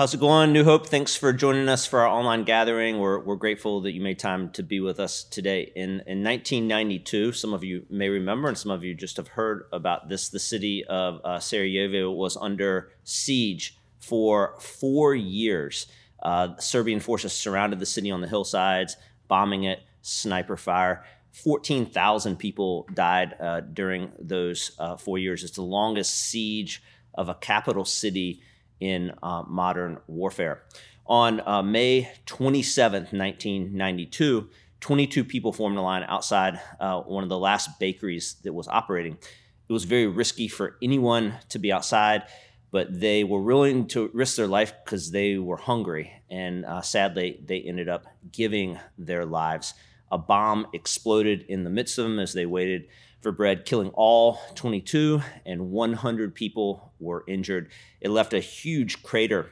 How's it going, New Hope? Thanks for joining us for our online gathering. We're, we're grateful that you made time to be with us today. In, in 1992, some of you may remember, and some of you just have heard about this, the city of uh, Sarajevo was under siege for four years. Uh, Serbian forces surrounded the city on the hillsides, bombing it, sniper fire. 14,000 people died uh, during those uh, four years. It's the longest siege of a capital city in uh, modern warfare. On uh, May 27, 1992, 22 people formed a line outside uh, one of the last bakeries that was operating. It was very risky for anyone to be outside, but they were willing to risk their life because they were hungry. And uh, sadly, they ended up giving their lives. A bomb exploded in the midst of them as they waited for bread, killing all 22, and 100 people were injured. It left a huge crater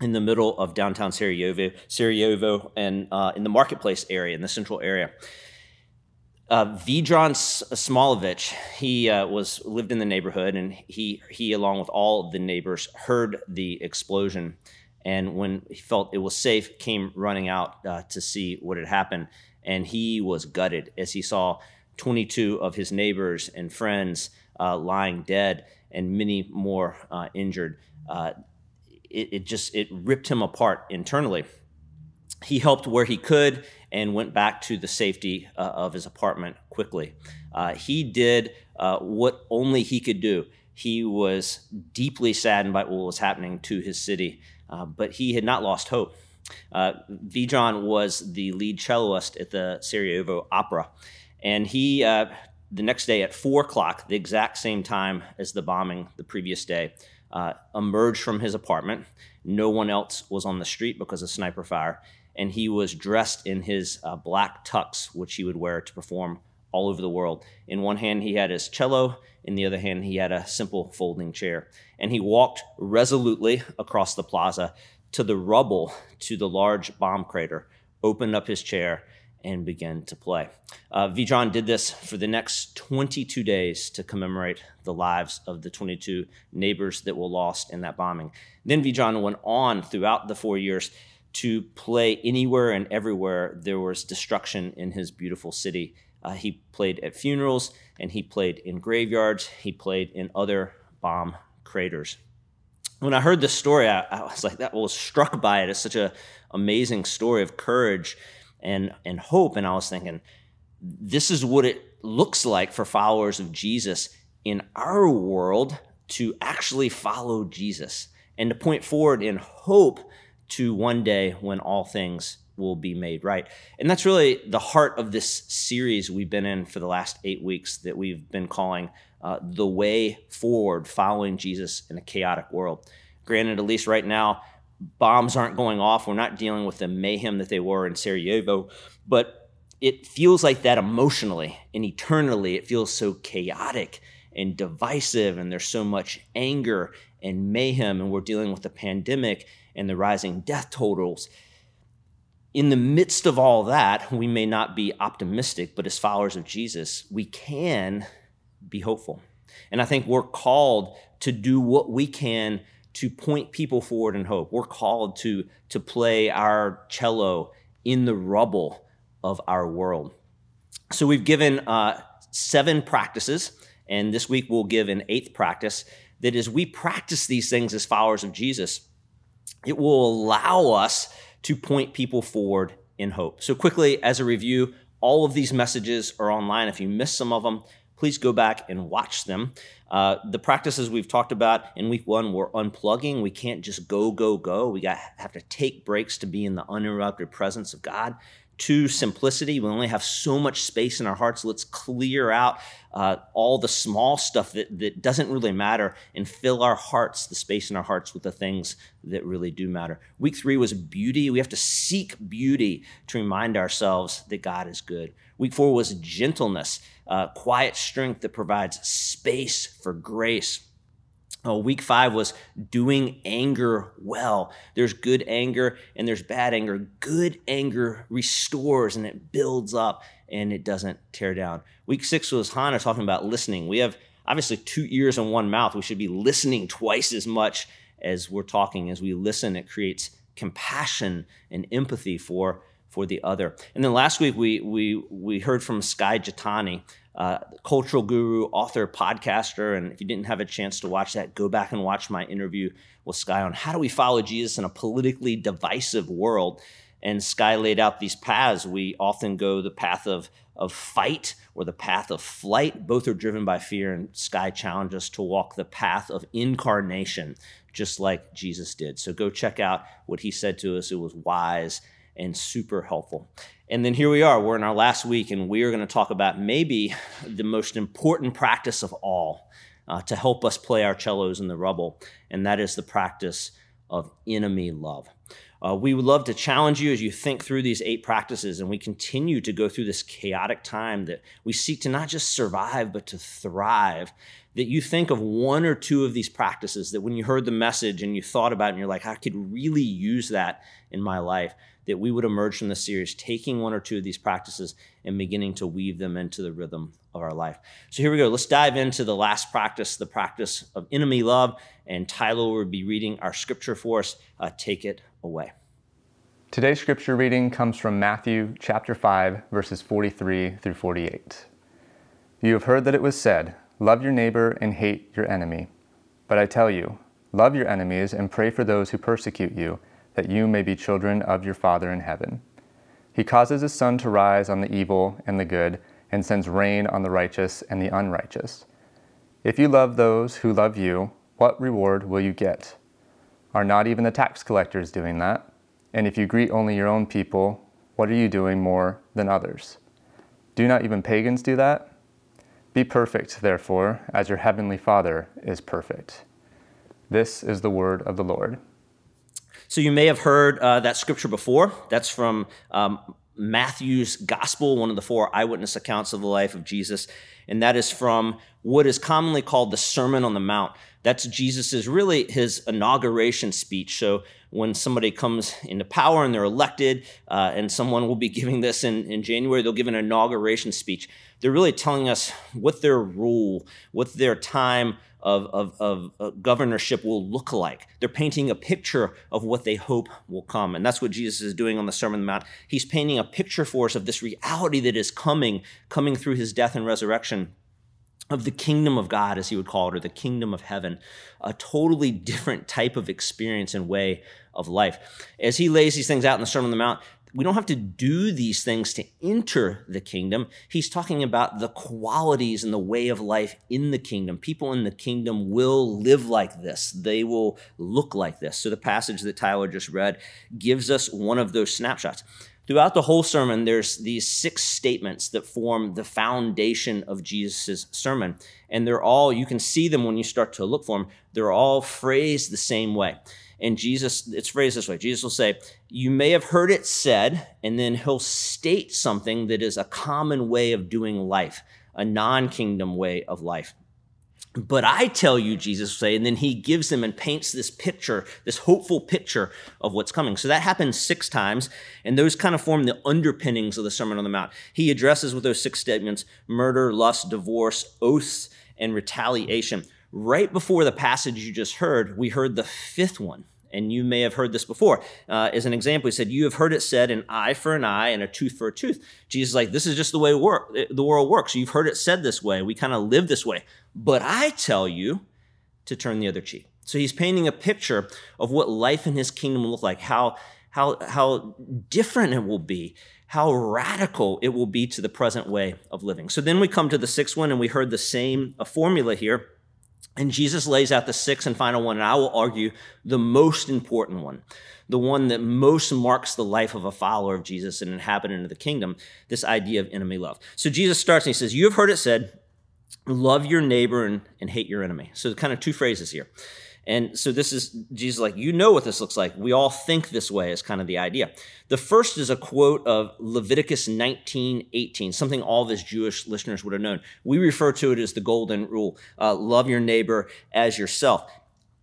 in the middle of downtown Sarajevo, Sarajevo and uh, in the marketplace area, in the central area. Uh, Vedran Smailović, he uh, was lived in the neighborhood, and he he along with all the neighbors heard the explosion, and when he felt it was safe, came running out uh, to see what had happened, and he was gutted as he saw 22 of his neighbors and friends uh, lying dead and many more uh, injured. Uh, it, it, just it ripped him apart internally. He helped where he could and went back to the safety uh, of his apartment quickly. Uh, he did uh, what only he could do. He was deeply saddened by what was happening to his city, but he had not lost hope. Uh, Vedran was the lead celloist at the Sarajevo Opera, and he, uh, the next day at four o'clock, the exact same time as the bombing the previous day, uh, emerged from his apartment. No one else was on the street because of sniper fire. And he was dressed in his uh, black tux, which he would wear to perform all over the world. In one hand, he had his cello. In the other hand, he had a simple folding chair. And he walked resolutely across the plaza to the rubble to the large bomb crater, opened up his chair, and began to play. Uh, Vedran did this for the next 22 days to commemorate the lives of the 22 neighbors that were lost in that bombing. Then Vedran went on throughout the four years to play anywhere and everywhere there was destruction in his beautiful city. Uh, he played at funerals and he played in graveyards, he played in other bomb craters. When I heard this story, I, I was like, that was struck by it. It's such an amazing story of courage and and hope. And i was thinking this is what it looks like for followers of jesus in our world to actually follow jesus and to point forward in hope to one day when all things will be made right. And that's really the heart of this series we've been in for the last eight weeks that we've been calling uh, the way forward following jesus in a chaotic world. Granted at least right now bombs aren't going off. We're not dealing with the mayhem that they were in Sarajevo, but it feels like that emotionally and eternally. It feels so chaotic and divisive, and there's so much anger and mayhem, and we're dealing with the pandemic and the rising death totals. In the midst of all that, we may not be optimistic, but as followers of Jesus, we can be hopeful. And I think we're called to do what we can to point people forward in hope. We're called to, to play our cello in the rubble of our world. So we've given uh, seven practices, and this week we'll give an eighth practice that as we practice these things as followers of Jesus, it will allow us to point people forward in hope. So, quickly, as a review, all of these messages are online. If you missed some of them, please go back and watch them. Uh, the practices we've talked about in week one were unplugging. We can't just go, go, go. We got have to take breaks to be in the uninterrupted presence of God. Two, simplicity. We only have so much space in our hearts. Let's clear out uh, all the small stuff that, that doesn't really matter and fill our hearts, the space in our hearts, with the things that really do matter. Week three was beauty. We have to seek beauty to remind ourselves that God is good. Week four was gentleness, uh, quiet strength that provides space for grace. Uh, week five was doing anger well. There's good anger and there's bad anger. Good anger restores and it builds up and it doesn't tear down. Week six was Hannah talking about listening. We have obviously two ears and one mouth. We should be listening twice as much as we're talking, as we listen, it creates compassion and empathy for for the other. And then last week we we we heard from Skye Jethani, uh, cultural guru, author, podcaster. And if you didn't have a chance to watch that, go back and watch my interview with Skye on how do we follow Jesus in a politically divisive world. And Skye laid out these paths. We often go the path of of fight or the path of flight. Both are driven by fear, and Skye challenged us to walk the path of incarnation, just like Jesus did. So go check out what he said to us. It was wise and super helpful. And then here we are, we're in our last week, and we are going to talk about maybe the most important practice of all uh, to help us play our cellos in the rubble, and that is the practice of enemy love. Uh, we would love to challenge you as you think through these eight practices and we continue to go through this chaotic time that we seek to not just survive, but to thrive. That you think of one or two of these practices that when you heard the message and you thought about it and you're like, I could really use that in my life, that we would emerge from the series taking one or two of these practices and beginning to weave them into the rhythm of our life. So here we go. Let's dive into the last practice, the practice of enemy love. And Tyler will be reading our scripture for us. Uh, take it away. Today's scripture reading comes from Matthew chapter 5, verses 43 through 48. You have heard that it was said, Love your neighbor and hate your enemy. But I tell you, love your enemies and pray for those who persecute you that you may be children of your Father in heaven. He causes his sun to rise on the evil and the good, and sends rain on the righteous and the unrighteous. If you love those who love you, what reward will you get? Are not even the tax collectors doing that? And if you greet only your own people, what are you doing more than others? Do not even pagans do that? Be perfect, therefore, as your heavenly Father is perfect. This is the word of the Lord. So you may have heard uh, that scripture before. That's from um, Matthew's Gospel, one of the four eyewitness accounts of the life of Jesus. And that is from what is commonly called the Sermon on the Mount. That's Jesus's really his inauguration speech. So when somebody comes into power and they're elected, uh, and someone will be giving this in, in January, they'll give an inauguration speech. They're really telling us what their rule, what their time of, of, of uh, governorship will look like. They're painting a picture of what they hope will come. And that's what Jesus is doing on the Sermon on the Mount. He's painting a picture for us of this reality that is coming, coming through his death and resurrection of the kingdom of God, as he would call it, or the kingdom of heaven, a totally different type of experience and way of life. As he lays these things out in the Sermon on the Mount, we don't have to do these things to enter the kingdom. He's talking about the qualities and the way of life in the kingdom. People in the kingdom will live like this, they will look like this. So, the passage that Tyler just read gives us one of those snapshots. Throughout the whole sermon, there's these six statements that form the foundation of Jesus' sermon. And they're all, you can see them when you start to look for them, they're all phrased the same way. And Jesus, it's phrased this way Jesus will say, You may have heard it said, and then he'll state something that is a common way of doing life, a non kingdom way of life. But I tell you, Jesus will say, and then he gives them and paints this picture, this hopeful picture of what's coming. So that happens six times, and those kind of form the underpinnings of the Sermon on the Mount. He addresses with those six statements murder, lust, divorce, oaths, and retaliation right before the passage you just heard, we heard the fifth one. And you may have heard this before. Uh, as an example, he said, You have heard it said, an eye for an eye and a tooth for a tooth. Jesus is like, This is just the way work, the world works. You've heard it said this way. We kind of live this way. But I tell you to turn the other cheek. So he's painting a picture of what life in his kingdom will look like, how, how, how different it will be, how radical it will be to the present way of living. So then we come to the sixth one, and we heard the same formula here and Jesus lays out the sixth and final one, and I will argue the most important one, the one that most marks the life of a follower of Jesus and inhabitant of the kingdom, this idea of enemy love. So Jesus starts and he says, You have heard it said, love your neighbor and, and hate your enemy. So, kind of two phrases here. And so this is Jesus like, you know what this looks like. We all think this way is kind of the idea. The first is a quote of Leviticus 19, 18, something all of his Jewish listeners would have known. We refer to it as the golden rule. Uh, love your neighbor as yourself.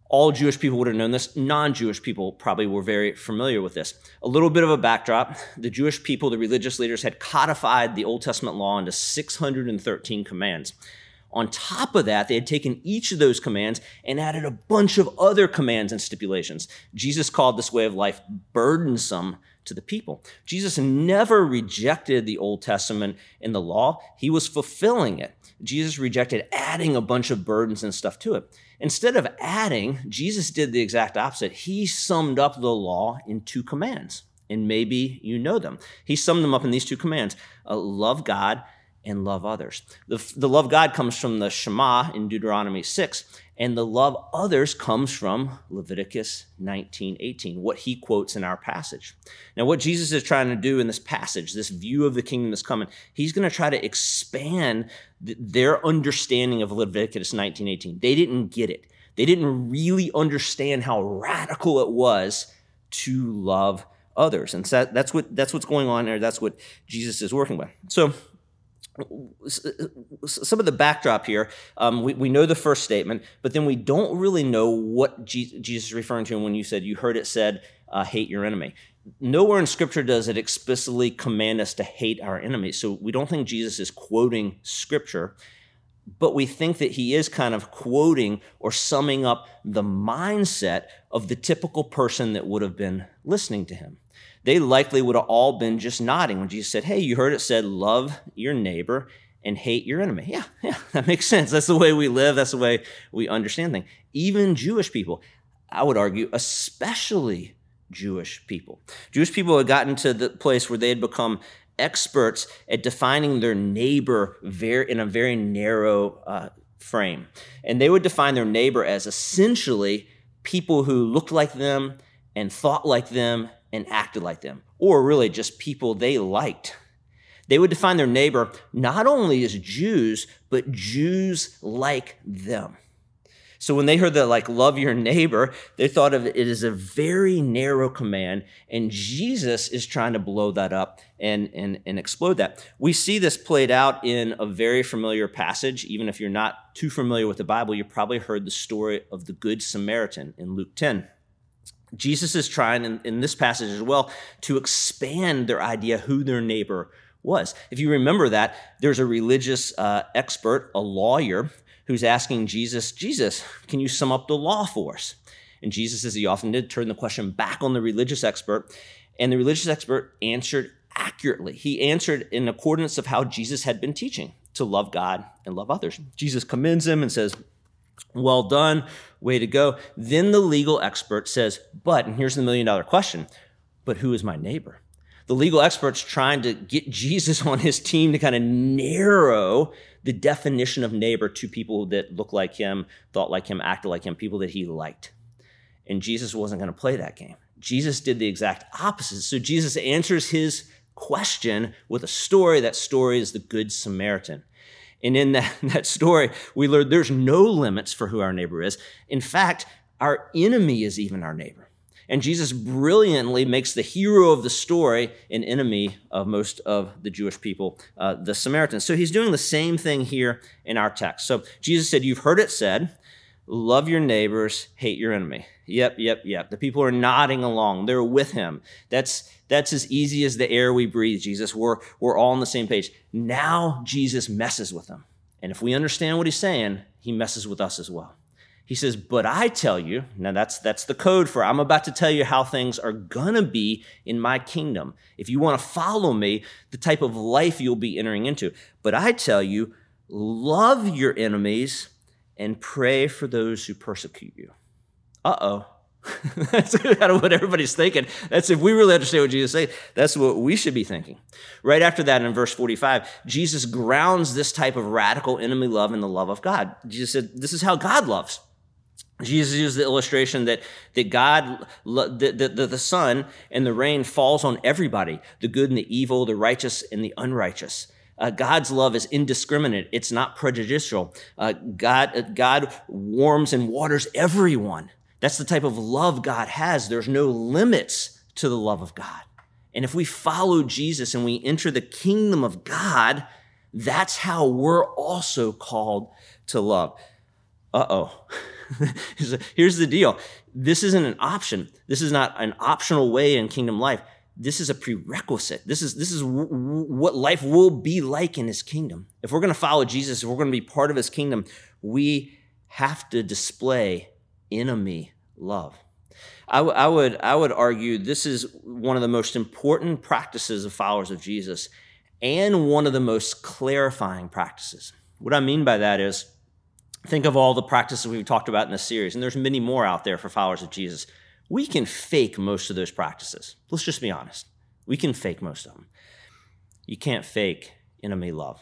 All Jewish people would have known this. Non Jewish people probably were very familiar with this. A little bit of a backdrop the Jewish people, the religious leaders, had codified the Old Testament law into 613 commands On top of that, they had taken each of those commands and added a bunch of other commands and stipulations. Jesus called this way of life burdensome to the people. Jesus never rejected the Old Testament in the law, he was fulfilling it. Jesus rejected adding a bunch of burdens and stuff to it. Instead of adding, Jesus did the exact opposite. He summed up the law in two commands, and maybe you know them. He summed them up in these two commands uh, love God and love others. The, the love God comes from the Shema in Deuteronomy 6, and the love others comes from Leviticus 19 18, what he quotes in our passage. Now, what Jesus is trying to do in this passage, this view of the kingdom that's coming, he's going to try to expand th- their understanding of Leviticus 19 18. They didn't get it, they didn't really understand how radical it was to love others. And so that's what that's what's going on there. That's what Jesus is working with. So some of the backdrop here, um, we, we know the first statement, but then we don't really know what Jesus is referring to when you said, you heard it said, uh, hate your enemy. Nowhere in Scripture does it explicitly command us to hate our enemies. So we don't think Jesus is quoting Scripture, but we think that he is kind of quoting or summing up the mindset of the typical person that would have been listening to him they likely would have all been just nodding when Jesus said, Hey, you heard it said, love your neighbor and hate your enemy. Yeah, yeah, that makes sense. That's the way we live, that's the way we understand things. Even Jewish people, I would argue, especially Jewish people. Jewish people had gotten to the place where they had become experts at defining their neighbor very, in a very narrow uh, frame. And they would define their neighbor as essentially people who looked like them and thought like them and acted like them, or really just people they liked. They would define their neighbor not only as Jews, but Jews like them. So when they heard that, like, love your neighbor, they thought of it as a very narrow command, and Jesus is trying to blow that up and, and, and explode that. We see this played out in a very familiar passage. Even if you're not too familiar with the Bible, you probably heard the story of the Good Samaritan in Luke 10. Jesus is trying in, in, this passage as well to expand their idea who their neighbor was. If you remember that, there's a religious uh, expert, a lawyer, who's asking Jesus, Jesus, can you sum up the law for us? And Jesus, as he often did, turned the question back on the religious expert. And the religious expert answered accurately. He answered in accordance of how Jesus had been teaching to love God and love others. Jesus commends him and says, well done, way to go. Then the legal expert says, But, and here's the million dollar question, but who is my neighbor? The legal expert's trying to get Jesus on his team to kind of narrow the definition of neighbor to people that look like him, thought like him, acted like him, people that he liked. And Jesus wasn't going to play that game. Jesus did the exact opposite. So Jesus answers his question with a story. That story is the Good Samaritan. And in that, that story, we learn there's no limits for who our neighbor is. In fact, our enemy is even our neighbor. And Jesus brilliantly makes the hero of the story an enemy of most of the Jewish people, uh, the Samaritans. So he's doing the same thing here in our text. So Jesus said, You've heard it said, love your neighbors, hate your enemy. Yep, yep, yep. The people are nodding along. They're with him. That's that's as easy as the air we breathe, Jesus. We're we're all on the same page. Now Jesus messes with them. And if we understand what he's saying, he messes with us as well. He says, "But I tell you, now that's that's the code for I'm about to tell you how things are going to be in my kingdom. If you want to follow me, the type of life you'll be entering into. But I tell you, love your enemies and pray for those who persecute you. Uh oh. that's kind of what everybody's thinking. That's if we really understand what Jesus said, that's what we should be thinking. Right after that, in verse 45, Jesus grounds this type of radical enemy love in the love of God. Jesus said, This is how God loves. Jesus used the illustration that, that God, the, the, the sun and the rain falls on everybody the good and the evil, the righteous and the unrighteous. Uh, God's love is indiscriminate. It's not prejudicial. Uh, God, uh, God warms and waters everyone. That's the type of love God has. There's no limits to the love of God. And if we follow Jesus and we enter the kingdom of God, that's how we're also called to love. Uh oh. Here's the deal this isn't an option. This is not an optional way in kingdom life. This is a prerequisite. This is this is w- w- what life will be like in His kingdom. If we're going to follow Jesus, if we're going to be part of His kingdom, we have to display enemy love. I, w- I would I would argue this is one of the most important practices of followers of Jesus, and one of the most clarifying practices. What I mean by that is, think of all the practices we've talked about in this series, and there's many more out there for followers of Jesus we can fake most of those practices. Let's just be honest. We can fake most of them. You can't fake enemy love.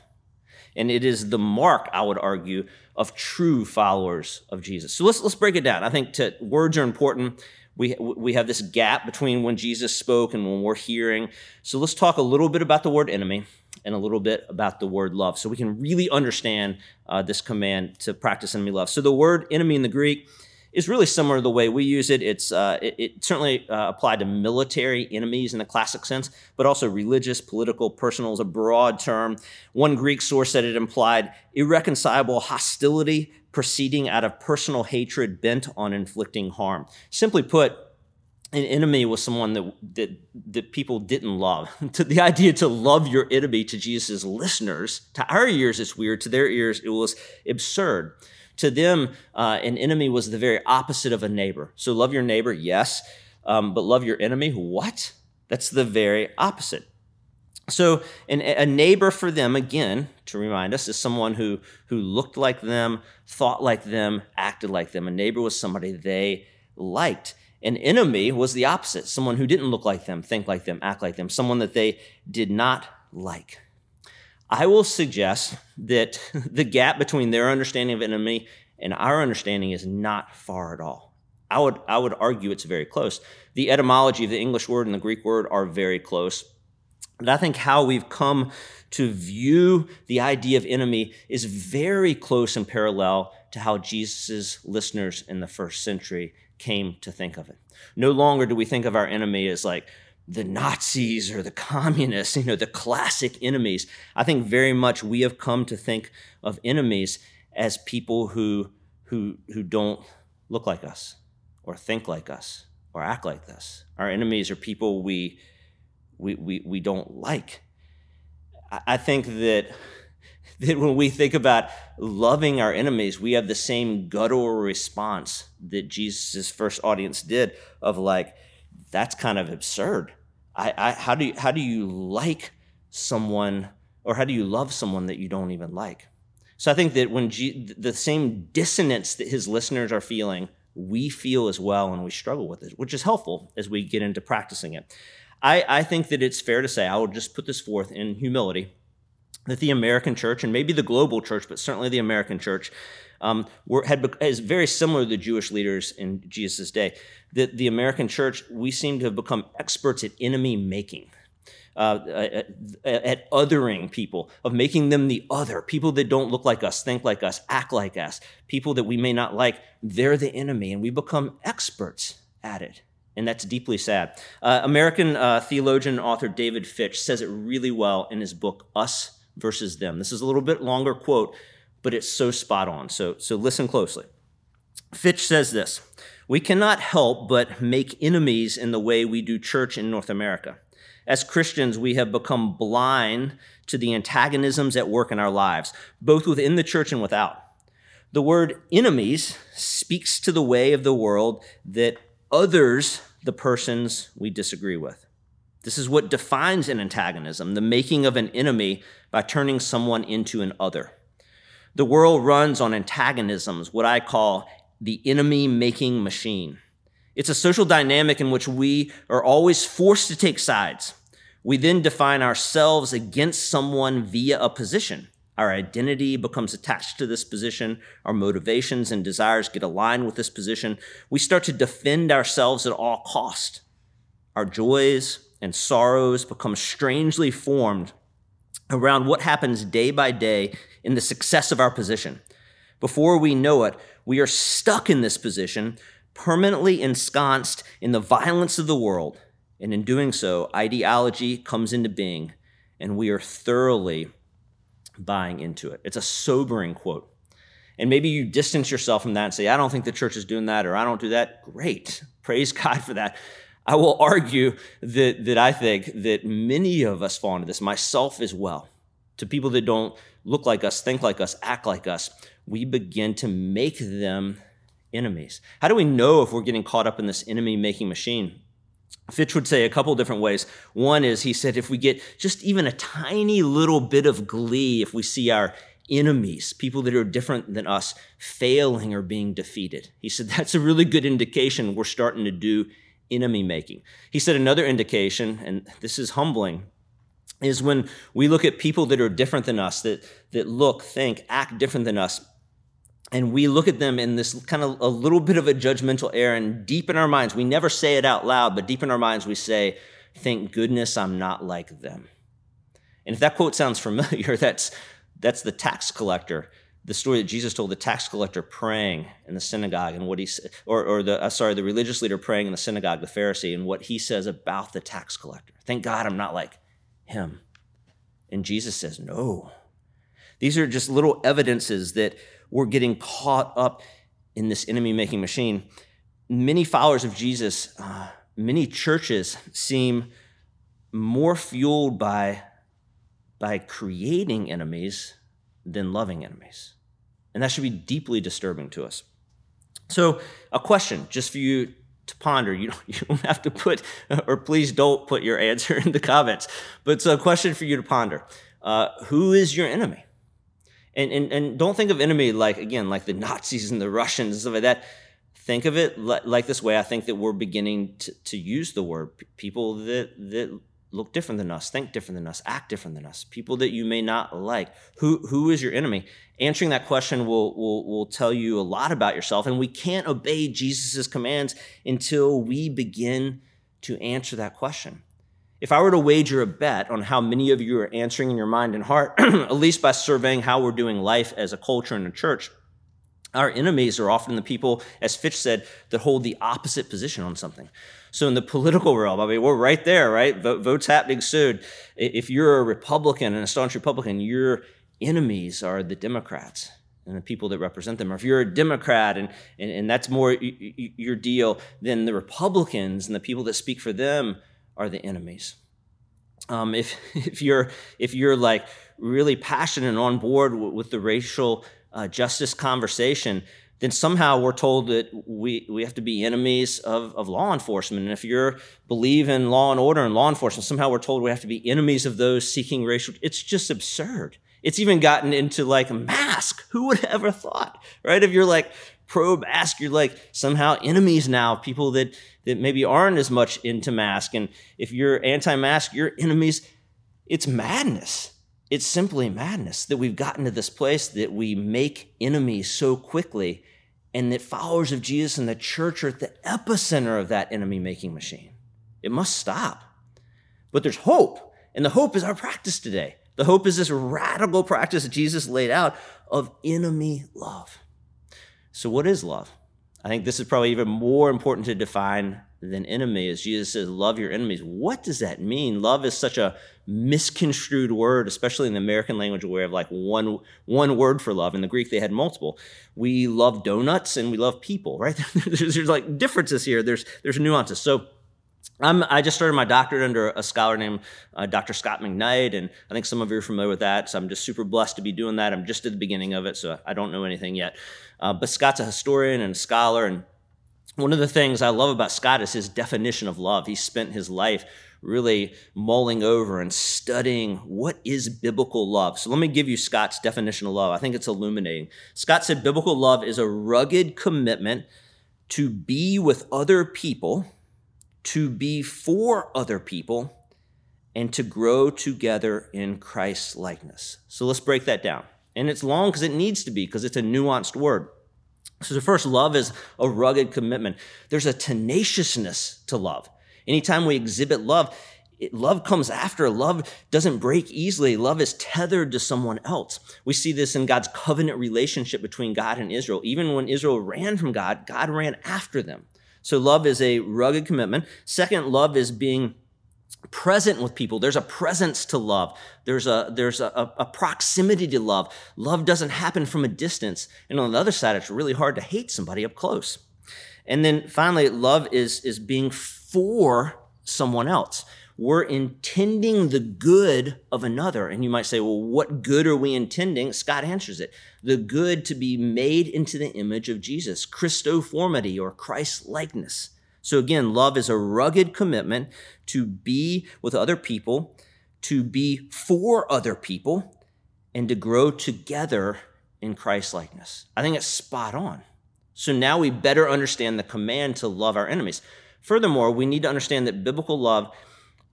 And it is the mark, I would argue, of true followers of Jesus. So let's, let's break it down. I think to, words are important. We, we have this gap between when Jesus spoke and when we're hearing. So let's talk a little bit about the word enemy and a little bit about the word love so we can really understand uh, this command to practice enemy love. So the word enemy in the Greek is really similar to the way we use it. It's uh, it, it, certainly uh, applied to military enemies in the classic sense, but also religious, political, personal is a broad term. One Greek source said it implied irreconcilable hostility proceeding out of personal hatred bent on inflicting harm. Simply put, an enemy was someone that, that, that people didn't love. the idea to love your enemy to Jesus' listeners, to our ears, it's weird. To their ears, it was absurd. To them, uh, an enemy was the very opposite of a neighbor. So love your neighbor, yes, um, but love your enemy, what? That's the very opposite. So an, a neighbor for them, again, to remind us, is someone who, who looked like them, thought like them, acted like them. A neighbor was somebody they liked. An enemy was the opposite someone who didn't look like them, think like them, act like them, someone that they did not like. I will suggest that the gap between their understanding of enemy and our understanding is not far at all. I would, I would argue it's very close. The etymology of the English word and the Greek word are very close. But I think how we've come to view the idea of enemy is very close and parallel to how Jesus' listeners in the first century came to think of it. No longer do we think of our enemy as like the Nazis or the communists, you know, the classic enemies. I think very much we have come to think of enemies as people who who who don't look like us or think like us or act like us. Our enemies are people we we we, we don't like. I think that that when we think about loving our enemies, we have the same guttural response that Jesus' first audience did of like, that's kind of absurd. I, I, how do you, how do you like someone or how do you love someone that you don't even like? So I think that when G, the same dissonance that his listeners are feeling, we feel as well, and we struggle with it, which is helpful as we get into practicing it. I, I think that it's fair to say, I will just put this forth in humility, that the American church, and maybe the global church, but certainly the American church, um, were, had, is very similar to the Jewish leaders in Jesus' day. That the American church, we seem to have become experts at enemy making. Uh, at, at, othering people, of making them the other, people that don't look like us, think like us, act like us, people that we may not like, they're the enemy, and we become experts at it. And that's deeply sad. Uh, American uh, theologian and author David Fitch says it really well in his book, Us versus Them. This is a little bit longer quote, but it's so spot on. So, so listen closely. Fitch says this We cannot help but make enemies in the way we do church in North America. As Christians, we have become blind to the antagonisms at work in our lives, both within the church and without. The word enemies speaks to the way of the world that others the persons we disagree with. This is what defines an antagonism, the making of an enemy by turning someone into an other. The world runs on antagonisms, what I call the enemy making machine. It's a social dynamic in which we are always forced to take sides. We then define ourselves against someone via a position. Our identity becomes attached to this position. Our motivations and desires get aligned with this position. We start to defend ourselves at all cost. Our joys and sorrows become strangely formed around what happens day by day in the success of our position. Before we know it, we are stuck in this position, permanently ensconced in the violence of the world. And in doing so, ideology comes into being, and we are thoroughly buying into it. It's a sobering quote. And maybe you distance yourself from that and say, I don't think the church is doing that, or I don't do that. Great. Praise God for that. I will argue that, that I think that many of us fall into this, myself as well, to people that don't look like us, think like us, act like us. We begin to make them enemies. How do we know if we're getting caught up in this enemy making machine? Fitch would say a couple different ways. One is he said if we get just even a tiny little bit of glee, if we see our enemies, people that are different than us, failing or being defeated, he said that's a really good indication we're starting to do enemy making. He said another indication, and this is humbling, is when we look at people that are different than us, that, that look, think, act different than us, and we look at them in this kind of a little bit of a judgmental air and deep in our minds we never say it out loud but deep in our minds we say thank goodness i'm not like them and if that quote sounds familiar that's that's the tax collector the story that jesus told the tax collector praying in the synagogue and what he or, or the uh, sorry the religious leader praying in the synagogue the pharisee and what he says about the tax collector. Thank god i'm not like him. And jesus says no. These are just little evidences that we're getting caught up in this enemy making machine. Many followers of Jesus, uh, many churches seem more fueled by, by creating enemies than loving enemies. And that should be deeply disturbing to us. So, a question just for you to ponder. You don't, you don't have to put, or please don't put your answer in the comments, but it's a question for you to ponder. Uh, who is your enemy? And, and, and don't think of enemy like, again, like the Nazis and the Russians and stuff like that. Think of it like this way. I think that we're beginning to, to use the word people that, that look different than us, think different than us, act different than us, people that you may not like. Who, who is your enemy? Answering that question will, will, will tell you a lot about yourself. And we can't obey Jesus' commands until we begin to answer that question. If I were to wager a bet on how many of you are answering in your mind and heart, at least by surveying how we're doing life as a culture and a church, our enemies are often the people, as Fitch said, that hold the opposite position on something. So in the political realm, I mean, we're right there, right? Votes happening soon. If you're a Republican and a staunch Republican, your enemies are the Democrats and the people that represent them. Or if you're a Democrat and, and, and that's more your deal, then the Republicans and the people that speak for them are the enemies. Um, if if you're if you're like really passionate and on board with, the racial uh, justice conversation, then somehow we're told that we, we have to be enemies of, of law enforcement. And if you believe in law and order and law enforcement, somehow we're told we have to be enemies of those seeking racial. It's just absurd. It's even gotten into like a mask. Who would ever thought, right? If you're like pro mask, you're like somehow enemies now, people that that maybe aren't as much into mask. And if you're anti mask, you're enemies. It's madness. It's simply madness that we've gotten to this place that we make enemies so quickly, and that followers of Jesus and the church are at the epicenter of that enemy making machine. It must stop. But there's hope, and the hope is our practice today. The hope is this radical practice that Jesus laid out of enemy love. So, what is love? I think this is probably even more important to define than enemy as Jesus says, love your enemies. What does that mean? Love is such a misconstrued word, especially in the American language where we have like one, one word for love. In the Greek, they had multiple. We love donuts and we love people, right? there's, there's like differences here. There's, there's nuances. So I'm, i just started my doctorate under a scholar named uh, Dr. Scot McKnight, and I think some of you are familiar with that. So I'm just super blessed to be doing that. I'm just at the beginning of it, so I don't know anything yet. Uh, but Scot's a historian and a scholar, and one of the things I love about Scot is his definition of love. He spent his life really mulling over and studying what is biblical love. So let me give you Scot's definition of love. I think it's illuminating. Scot said biblical love is a rugged commitment to be with other people to be for other people, and to grow together in Christ's likeness. So let's break that down. And it's long because it needs to be, because it's a nuanced word. So the first, love is a rugged commitment. There's a tenaciousness to love. Anytime we exhibit love, it, love comes after. Love doesn't break easily. Love is tethered to someone else. We see this in God's covenant relationship between God and Israel. Even when Israel ran from God, God ran after them. So love is a rugged commitment. Second, love is being present with people. There's a presence to love. There's a there's a, a, proximity to love. Love doesn't happen from a distance. And on the other side, it's really hard to hate somebody up close. And then finally, love is is being for someone else. We're intending the good of another. And you might say, well, what good are we intending? Scot answers it. The good to be made into the image of Jesus, Christoformity or Christ likeness. So again, love is a rugged commitment to be with other people, to be for other people, and to grow together in Christ likeness. I think it's spot on. So now we better understand the command to love our enemies. Furthermore, we need to understand that biblical love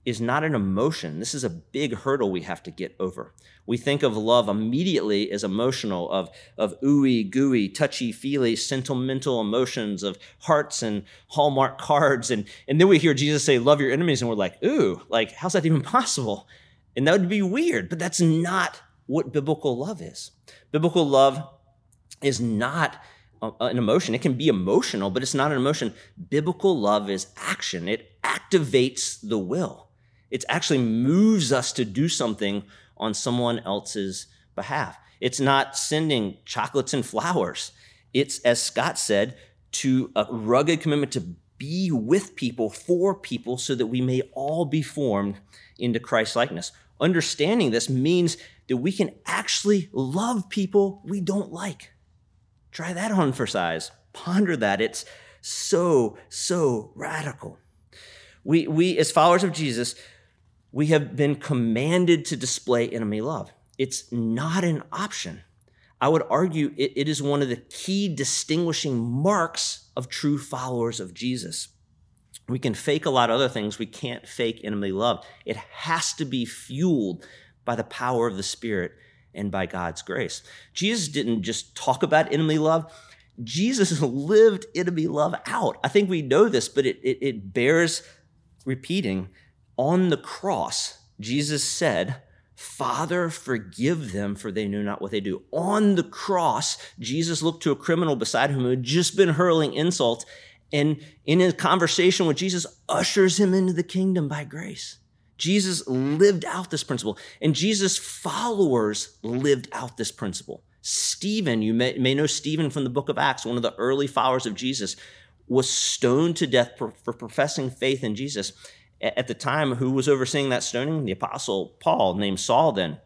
is not an emotion. This is a big hurdle we have to get over. We think of love immediately as emotional, of, of ooey gooey, touchy feely, sentimental emotions, of hearts and Hallmark cards. And, and then we hear Jesus say, Love your enemies. And we're like, Ooh, like, how's that even possible? And that would be weird, but that's not what biblical love is. Biblical love is not an emotion. It can be emotional, but it's not an emotion. Biblical love is action, it activates the will. It actually moves us to do something on someone else's behalf. It's not sending chocolates and flowers. It's, as Scot said, to a rugged commitment to be with people, for people, so that we may all be formed into Christ likeness. Understanding this means that we can actually love people we don't like. Try that on for size. Ponder that. It's so, so radical. We, we, as followers of Jesus, we have been commanded to display enemy love. It's not an option. I would argue it, it is one of the key distinguishing marks of true followers of Jesus. We can fake a lot of other things. We can't fake enemy love. It has to be fueled by the power of the Spirit and by God's grace. Jesus didn't just talk about enemy love, Jesus lived enemy love out. I think we know this, but it, it, it bears repeating. On the cross, Jesus said, Father, forgive them, for they know not what they do. On the cross, Jesus looked to a criminal beside him who had just been hurling insults, and in a conversation with Jesus, ushers him into the kingdom by grace. Jesus lived out this principle, and Jesus' followers lived out this principle. Stephen, you may, may know Stephen from the book of Acts, one of the early followers of Jesus, was stoned to death for, for professing faith in Jesus. At the time, who was overseeing that stoning? The apostle Paul, named Saul, then.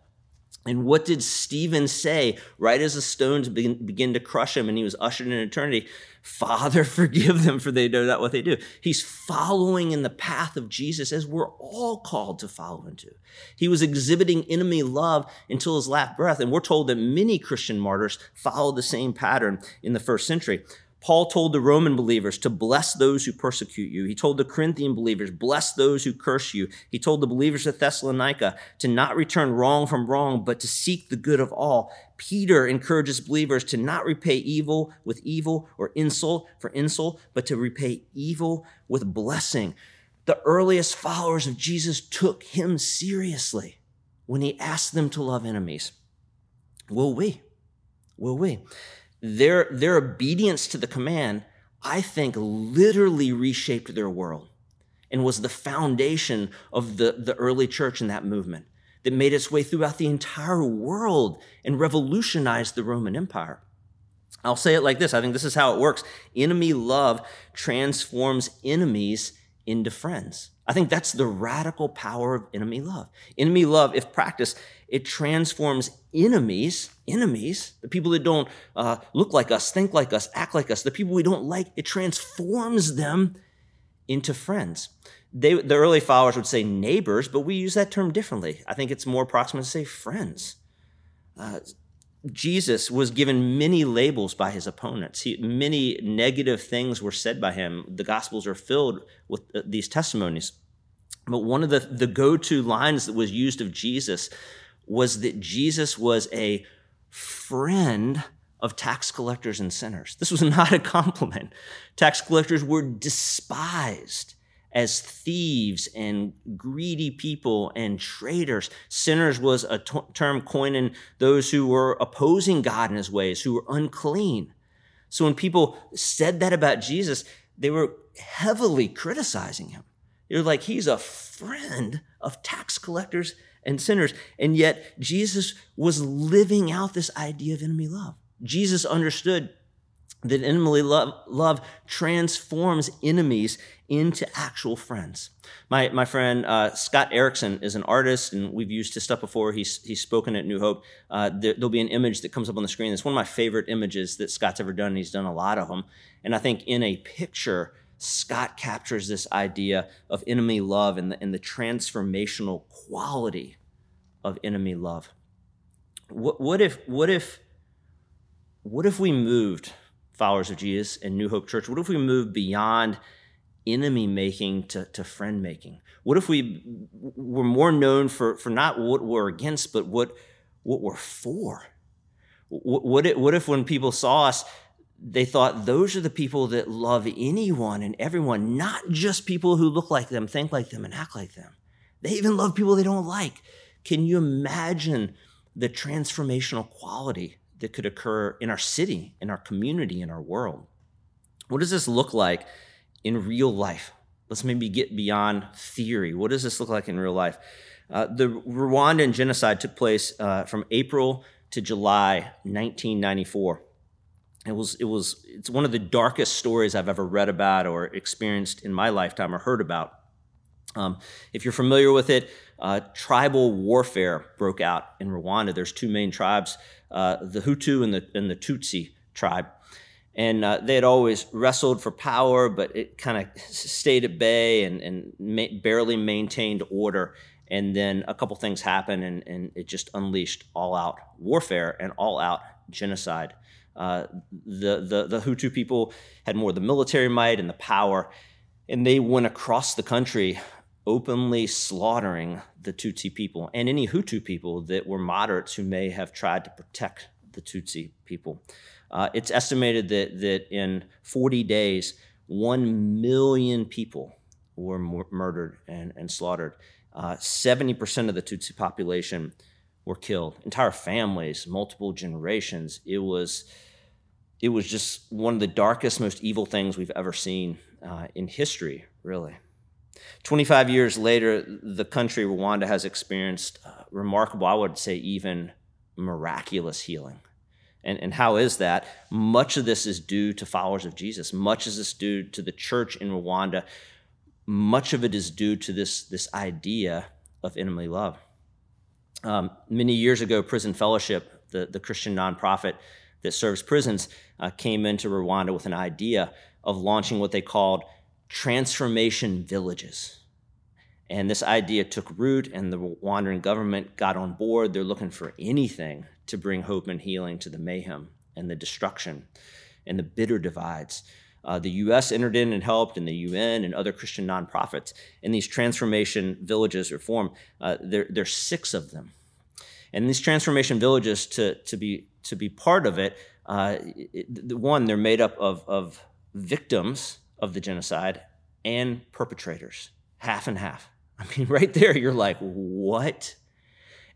And what did Stephen say right as the stones begin, to crush him and he was ushered in eternity? Father, forgive them for they know not what they do. He's following in the path of Jesus as we're all called to follow into. He was exhibiting enemy love until his last breath. And we're told that many Christian martyrs followed the same pattern in the first century. Paul told the Roman believers to bless those who persecute you. He told the Corinthian believers, bless those who curse you. He told the believers at Thessalonica to not return wrong from wrong, but to seek the good of all. Peter encourages believers to not repay evil with evil or insult for insult, but to repay evil with blessing. The earliest followers of Jesus took him seriously when he asked them to love enemies. Will we? Will we? Their, their obedience to the command, I think, literally reshaped their world and was the foundation of the, the early church and that movement that made its way throughout the entire world and revolutionized the Roman Empire. I'll say it like this I think this is how it works enemy love transforms enemies into friends. I think that's the radical power of enemy love. Enemy love, if practiced, it transforms enemies, enemies, the people that don't uh, look like us, think like us, act like us, the people we don't like, it transforms them into friends. They, the early followers would say neighbors, but we use that term differently. I think it's more approximate to say friends. Uh, Jesus was given many labels by his opponents. He, many negative things were said by him. The Gospels are filled with uh, these testimonies. But one of the, the go to lines that was used of Jesus was that Jesus was a friend of tax collectors and sinners. This was not a compliment. Tax collectors were despised as thieves and greedy people and traitors. Sinners was a t- term coined in those who were opposing God in his ways, who were unclean. So when people said that about Jesus, they were heavily criticizing him. They were like, he's a friend of tax collectors and sinners. And yet Jesus was living out this idea of enemy love. Jesus understood that enemy love, love transforms enemies into actual friends. My, my friend uh, Scott Erickson is an artist, and we've used his stuff before. He's, he's spoken at New Hope. Uh, there, will be an image that comes up on the screen. It's one of my favorite images that Scott's ever done. And he's done a lot of them. And I think in a picture, Scott captures this idea of enemy love and the, and the transformational quality of enemy love. What, what if, what if, what if we moved followers of Jesus and New Hope Church? What if we moved beyond enemy making to, to friend making? What if we were more known for, for not what we're against, but what, what we're for? What, if, what if when people saw us, they thought those are the people that love anyone and everyone, not just people who look like them, think like them, and act like them. They even love people they don't like. Can you imagine the transformational quality that could occur in our city, in our community, in our world? What does this look like in real life? Let's maybe get beyond theory. What does this look like in real life? Uh, the Rwandan genocide took place uh, from April to July 1994. It was, it was, it's one of the darkest stories I've ever read about or experienced in my lifetime or heard about. Um, if you're familiar with it, uh, tribal warfare broke out in Rwanda. There's two main tribes, uh, the Hutu and the, and the Tutsi tribe and uh, they had always wrestled for power, but it kind of stayed at bay and, and ma- barely maintained order. And then a couple things happened, and, and it just unleashed all out warfare and all out genocide. Uh, the, the, the Hutu people had more the military might and the power, and they went across the country openly slaughtering the Tutsi people and any Hutu people that were moderates who may have tried to protect the Tutsi people. Uh, it's estimated that, that in 40 days, 1 million people were murdered and, and slaughtered. Uh, 70% of the Tutsi population were killed, entire families, multiple generations. It was, it was just one of the darkest, most evil things we've ever seen uh, in history, really. 25 years later, the country, Rwanda, has experienced uh, remarkable, I would say, even miraculous healing. And, and how is that? Much of this is due to followers of Jesus. Much is this due to the church in Rwanda. Much of it is due to this, this idea of enemy love. Um, many years ago, Prison Fellowship, the, the Christian nonprofit that serves prisons, uh, came into Rwanda with an idea of launching what they called transformation villages. And this idea took root, and the Rwandan government got on board. They're looking for anything to bring hope and healing to the mayhem and the destruction and the bitter divides. Uh, the U.S. entered in and helped, and the UN and other Christian nonprofits. And these transformation villages are formed. Uh, there, there's six of them, and these transformation villages to to be to be part of it. Uh, it one, they're made up of of victims of the genocide and perpetrators, half and half. I mean, right there, you're like, what?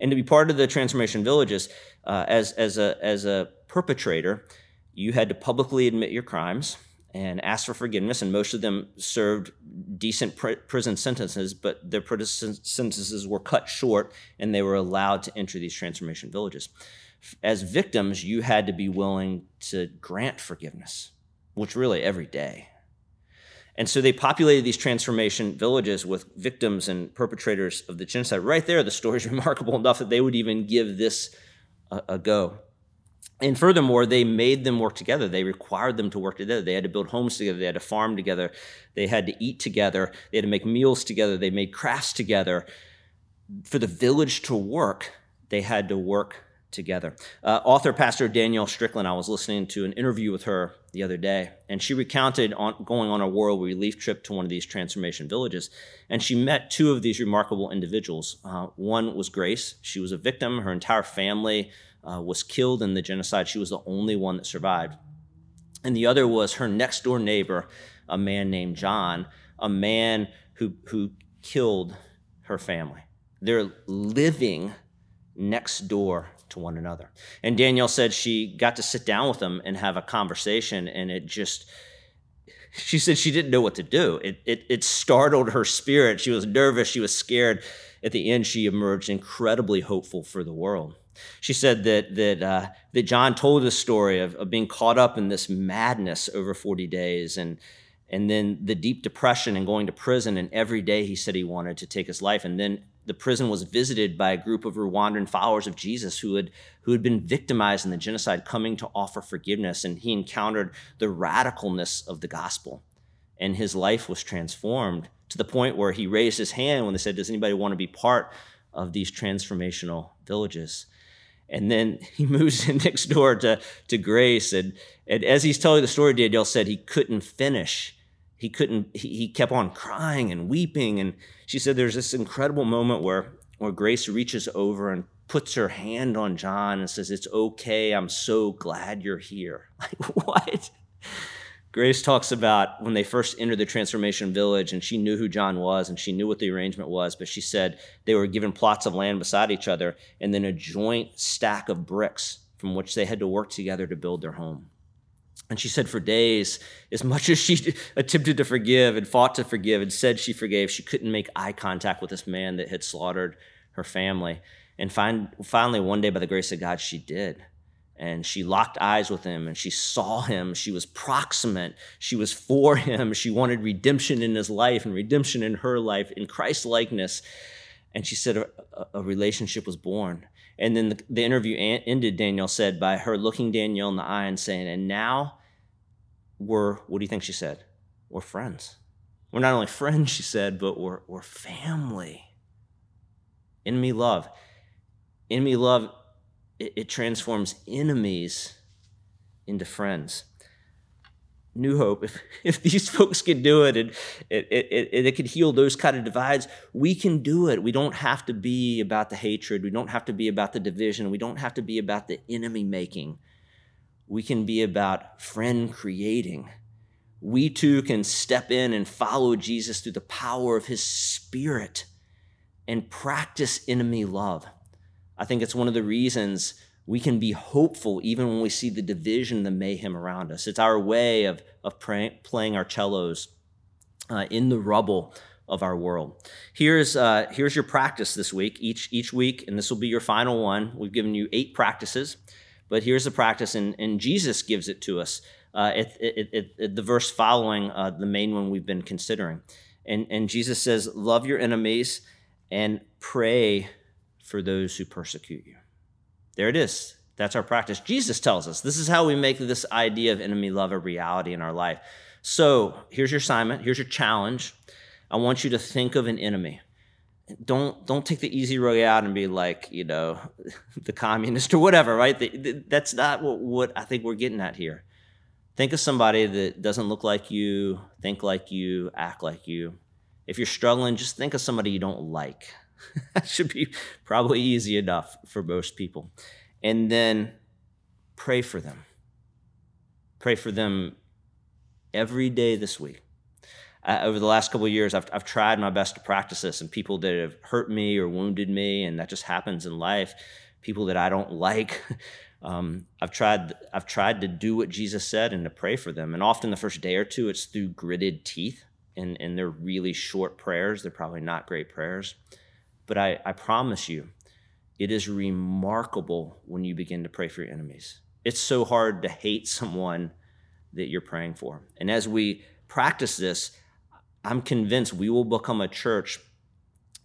And to be part of the transformation villages, uh, as as a as a perpetrator, you had to publicly admit your crimes and asked for forgiveness. And most of them served decent pr- prison sentences, but their prison sentences were cut short, and they were allowed to enter these transformation villages. As victims, you had to be willing to grant forgiveness, which really every day and so they populated these transformation villages with victims and perpetrators of the genocide. Right there, the story is remarkable enough that they would even give this a, a, go. And furthermore, they made them work together. They required them to work together. They had to build homes together. They had to farm together. They had to eat together. They had to make meals together. They made crafts together. For the village to work, they had to work together. Uh, author Pastor Danielle Strickland, I was listening to an interview with her the other day, and she recounted on, going on a world relief trip to one of these transformation villages, and she met two of these remarkable individuals. Uh, one was Grace. She was a victim. Her entire family uh, was killed in the genocide. She was the only one that survived. And the other was her next door neighbor, a man named John, a man who, who killed her family. They're living next door to one another. And Danielle said she got to sit down with them and have a conversation, and it just, she said she didn't know what to do. It, it, it startled her spirit. She was nervous, she was scared. At the end, she emerged incredibly hopeful for the world. She said that that uh, that John told the story of, of being caught up in this madness over 40 days and and then the deep depression and going to prison and every day he said he wanted to take his life and then the prison was visited by a group of Rwandan followers of Jesus who had who had been victimized in the genocide coming to offer forgiveness and he encountered the radicalness of the gospel and his life was transformed to the point where he raised his hand when they said does anybody want to be part of these transformational villages and then he moves in next door to, to Grace. And, and as he's telling the story, Danielle said he couldn't finish. He couldn't, he, he kept on crying and weeping. And she said there's this incredible moment where, where Grace reaches over and puts her hand on John and says, It's okay. I'm so glad you're here. Like, what? Grace talks about when they first entered the transformation village and she knew who John was and she knew what the arrangement was, but she said they were given plots of land beside each other and then a joint stack of bricks from which they had to work together to build their home. And she said for days, as much as she attempted to forgive and fought to forgive and said she forgave, she couldn't make eye contact with this man that had slaughtered her family. And find, finally, one day, by the grace of God, she did and she locked eyes with him and she saw him. She was proximate. She was for him. She wanted redemption in his life and redemption in her life in Christ likeness. And she said a, a relationship was born. And then the, the interview ended, Danielle said, by her looking Danielle in the eye and saying, And now we're, what do you think she said? We're friends. We're not only friends, she said, but we're, we're family. Enemy love. Enemy love it, it transforms enemies into friends. New Hope, if, if these folks can do it and it, it, it, it could heal those kind of divides, we can do it. We don't have to be about the hatred. We don't have to be about the division. We don't have to be about the enemy making. We can be about friend creating. We too can step in and follow Jesus through the power of his spirit and practice enemy love. I think it's one of the reasons we can be hopeful even when we see the division, the mayhem around us. It's our way of, of pray, playing our cellos uh, in the rubble of our world. Here's, uh, here's your practice this week, each, each week, and this will be your final one. We've given you eight practices, but here's the practice, and, and Jesus gives it to us uh, at, the verse following uh, the main one we've been considering. And, and Jesus says, Love your enemies and pray for those who persecute you. There it is. That's our practice. Jesus tells us this is how we make this idea of enemy love a reality in our life. So here's your assignment, here's your challenge. I want you to think of an enemy. Don't don't take the easy way out and be like you know the communist or whatever, right? The, the, that's not what, what I think we're getting at here. Think of somebody that doesn't look like you, think like you, act like you. If you're struggling, just think of somebody you don't like. that should be probably easy enough for most people. And then pray for them. Pray for them every day this week. Uh, over the last couple of years, I've, I've tried my best to practice this, and people that have hurt me or wounded me, and that just happens in life, people that I don't like, um, I've tried I've tried to do what Jesus said and to pray for them. And often the first day or two, it's through gritted teeth, and, and they're really short prayers. They're probably not great prayers. But I, I promise you, it is remarkable when you begin to pray for your enemies. It's so hard to hate someone that you're praying for. And as we practice this, I'm convinced we will become a church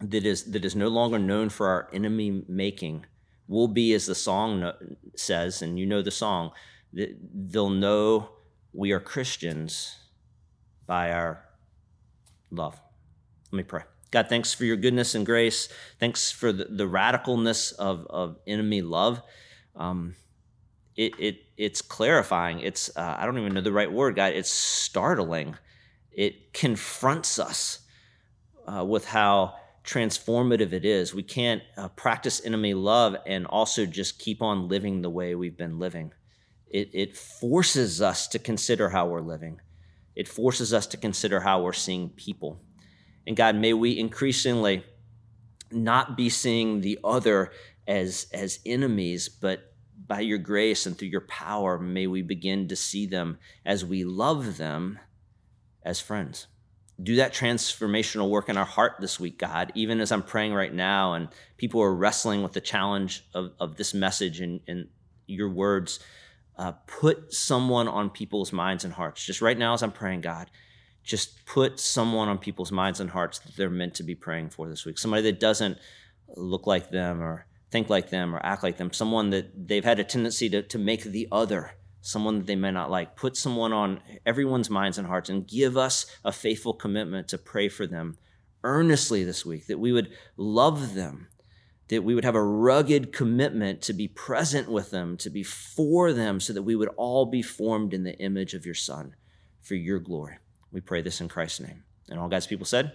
that is that is no longer known for our enemy making. We'll be, as the song says, and you know the song, that they'll know we are Christians by our love. Let me pray. God, thanks for your goodness and grace. Thanks for the, the radicalness of, of enemy love. Um, it, it it's clarifying. It's uh, I don't even know the right word, God. It's startling. It confronts us uh, with how transformative it is. We can't uh, practice enemy love and also just keep on living the way we've been living. It, it forces us to consider how we're living. It forces us to consider how we're seeing people. And God, may we increasingly not be seeing the other as, as enemies, but by your grace and through your power, may we begin to see them as we love them as friends. do that transformational work in our heart this week, God, even as I'm praying right now and people are wrestling with the challenge of, of this message and, and your words. Uh, put someone on people's minds and hearts. Just right now, as I'm praying, God, just put someone on people's minds and hearts that they're meant to be praying for this week. Somebody that doesn't look like them or think like them or act like them. Someone that they've had a tendency to, to make the other someone that they may not like. Put someone on everyone's minds and hearts and give us a faithful commitment to pray for them earnestly this week, that we would love them, that we would have a rugged commitment to be present with them, to be for them, so that we would all be formed in the image of your Son for your glory. We pray this in Christ's name. And all God's people said.